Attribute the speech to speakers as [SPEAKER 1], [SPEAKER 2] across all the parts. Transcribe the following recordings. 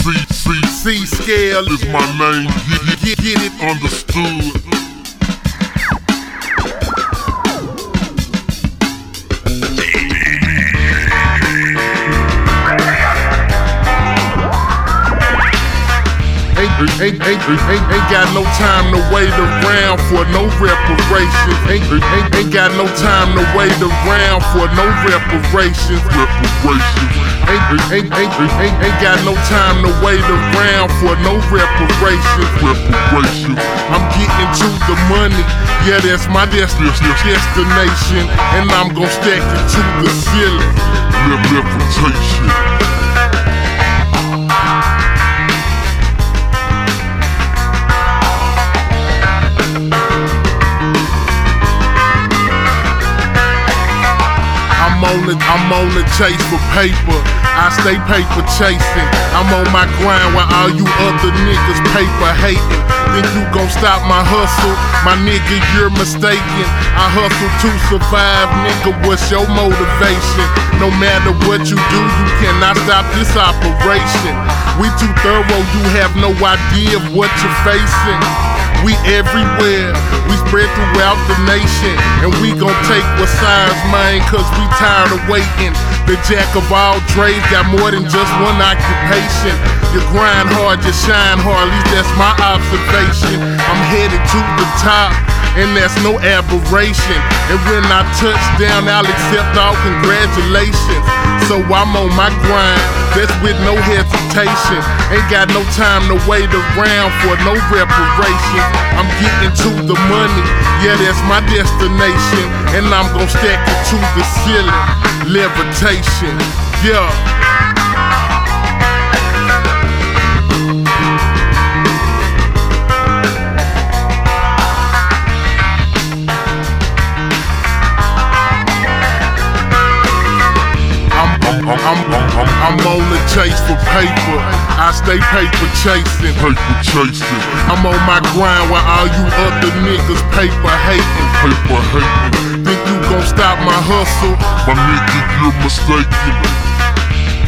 [SPEAKER 1] C, C, C scale
[SPEAKER 2] is my name. Get, get, get it understood.
[SPEAKER 1] Ain't, ain't, ain't, ain't, got no time to wait around for no reparations. Ain't, ain't, ain't got no time to wait around for no reparations.
[SPEAKER 2] Reparations.
[SPEAKER 1] Ain't, ain't, ain't, ain't, ain't got no time to wait around for no reparations.
[SPEAKER 2] Reparations.
[SPEAKER 1] I'm getting to the money. Yeah, that's my desti- destination. And I'm gon' stack it to the ceiling.
[SPEAKER 2] Levitation.
[SPEAKER 1] I'm on the chase for paper. I stay paper chasing. I'm on my grind while all you other niggas paper hating. Think you gon' stop my hustle? My nigga, you're mistaken. I hustle to survive, nigga. What's your motivation? No matter what you do, you cannot stop this operation. We too thorough, you have no idea of what you're facing. We everywhere, spread throughout the nation. And we gon' take what's ours, man, cause we tired of waiting. The jack of all trades got more than just one occupation. You grind hard, you shine hard, at least that's my observation. I'm headed to the top. And that's no aberration. And when I touch down, I'll accept all congratulations. So I'm on my grind, that's with no hesitation. Ain't got no time to wait around for no reparation. I'm getting to the money, yeah, that's my destination. And I'm gon' stack it to the ceiling. Levitation, yeah. I'm, I'm, I'm, on the chase for paper. I stay paper chasing.
[SPEAKER 2] Paper chasing.
[SPEAKER 1] I'm on my grind while all you other niggas paper hating.
[SPEAKER 2] Paper hating.
[SPEAKER 1] Think you gon' stop my hustle?
[SPEAKER 2] My nigga, you're mistaken.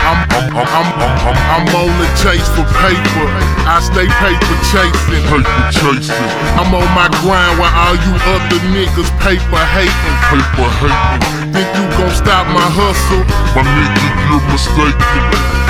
[SPEAKER 1] I'm, I'm, I'm, I'm, on the chase for paper. I stay paper chasing.
[SPEAKER 2] Paper chasing.
[SPEAKER 1] I'm on my grind while all you other niggas paper hating.
[SPEAKER 2] Paper hating.
[SPEAKER 1] Think you gon' stop my hustle?
[SPEAKER 2] My nigga, you're mistaken.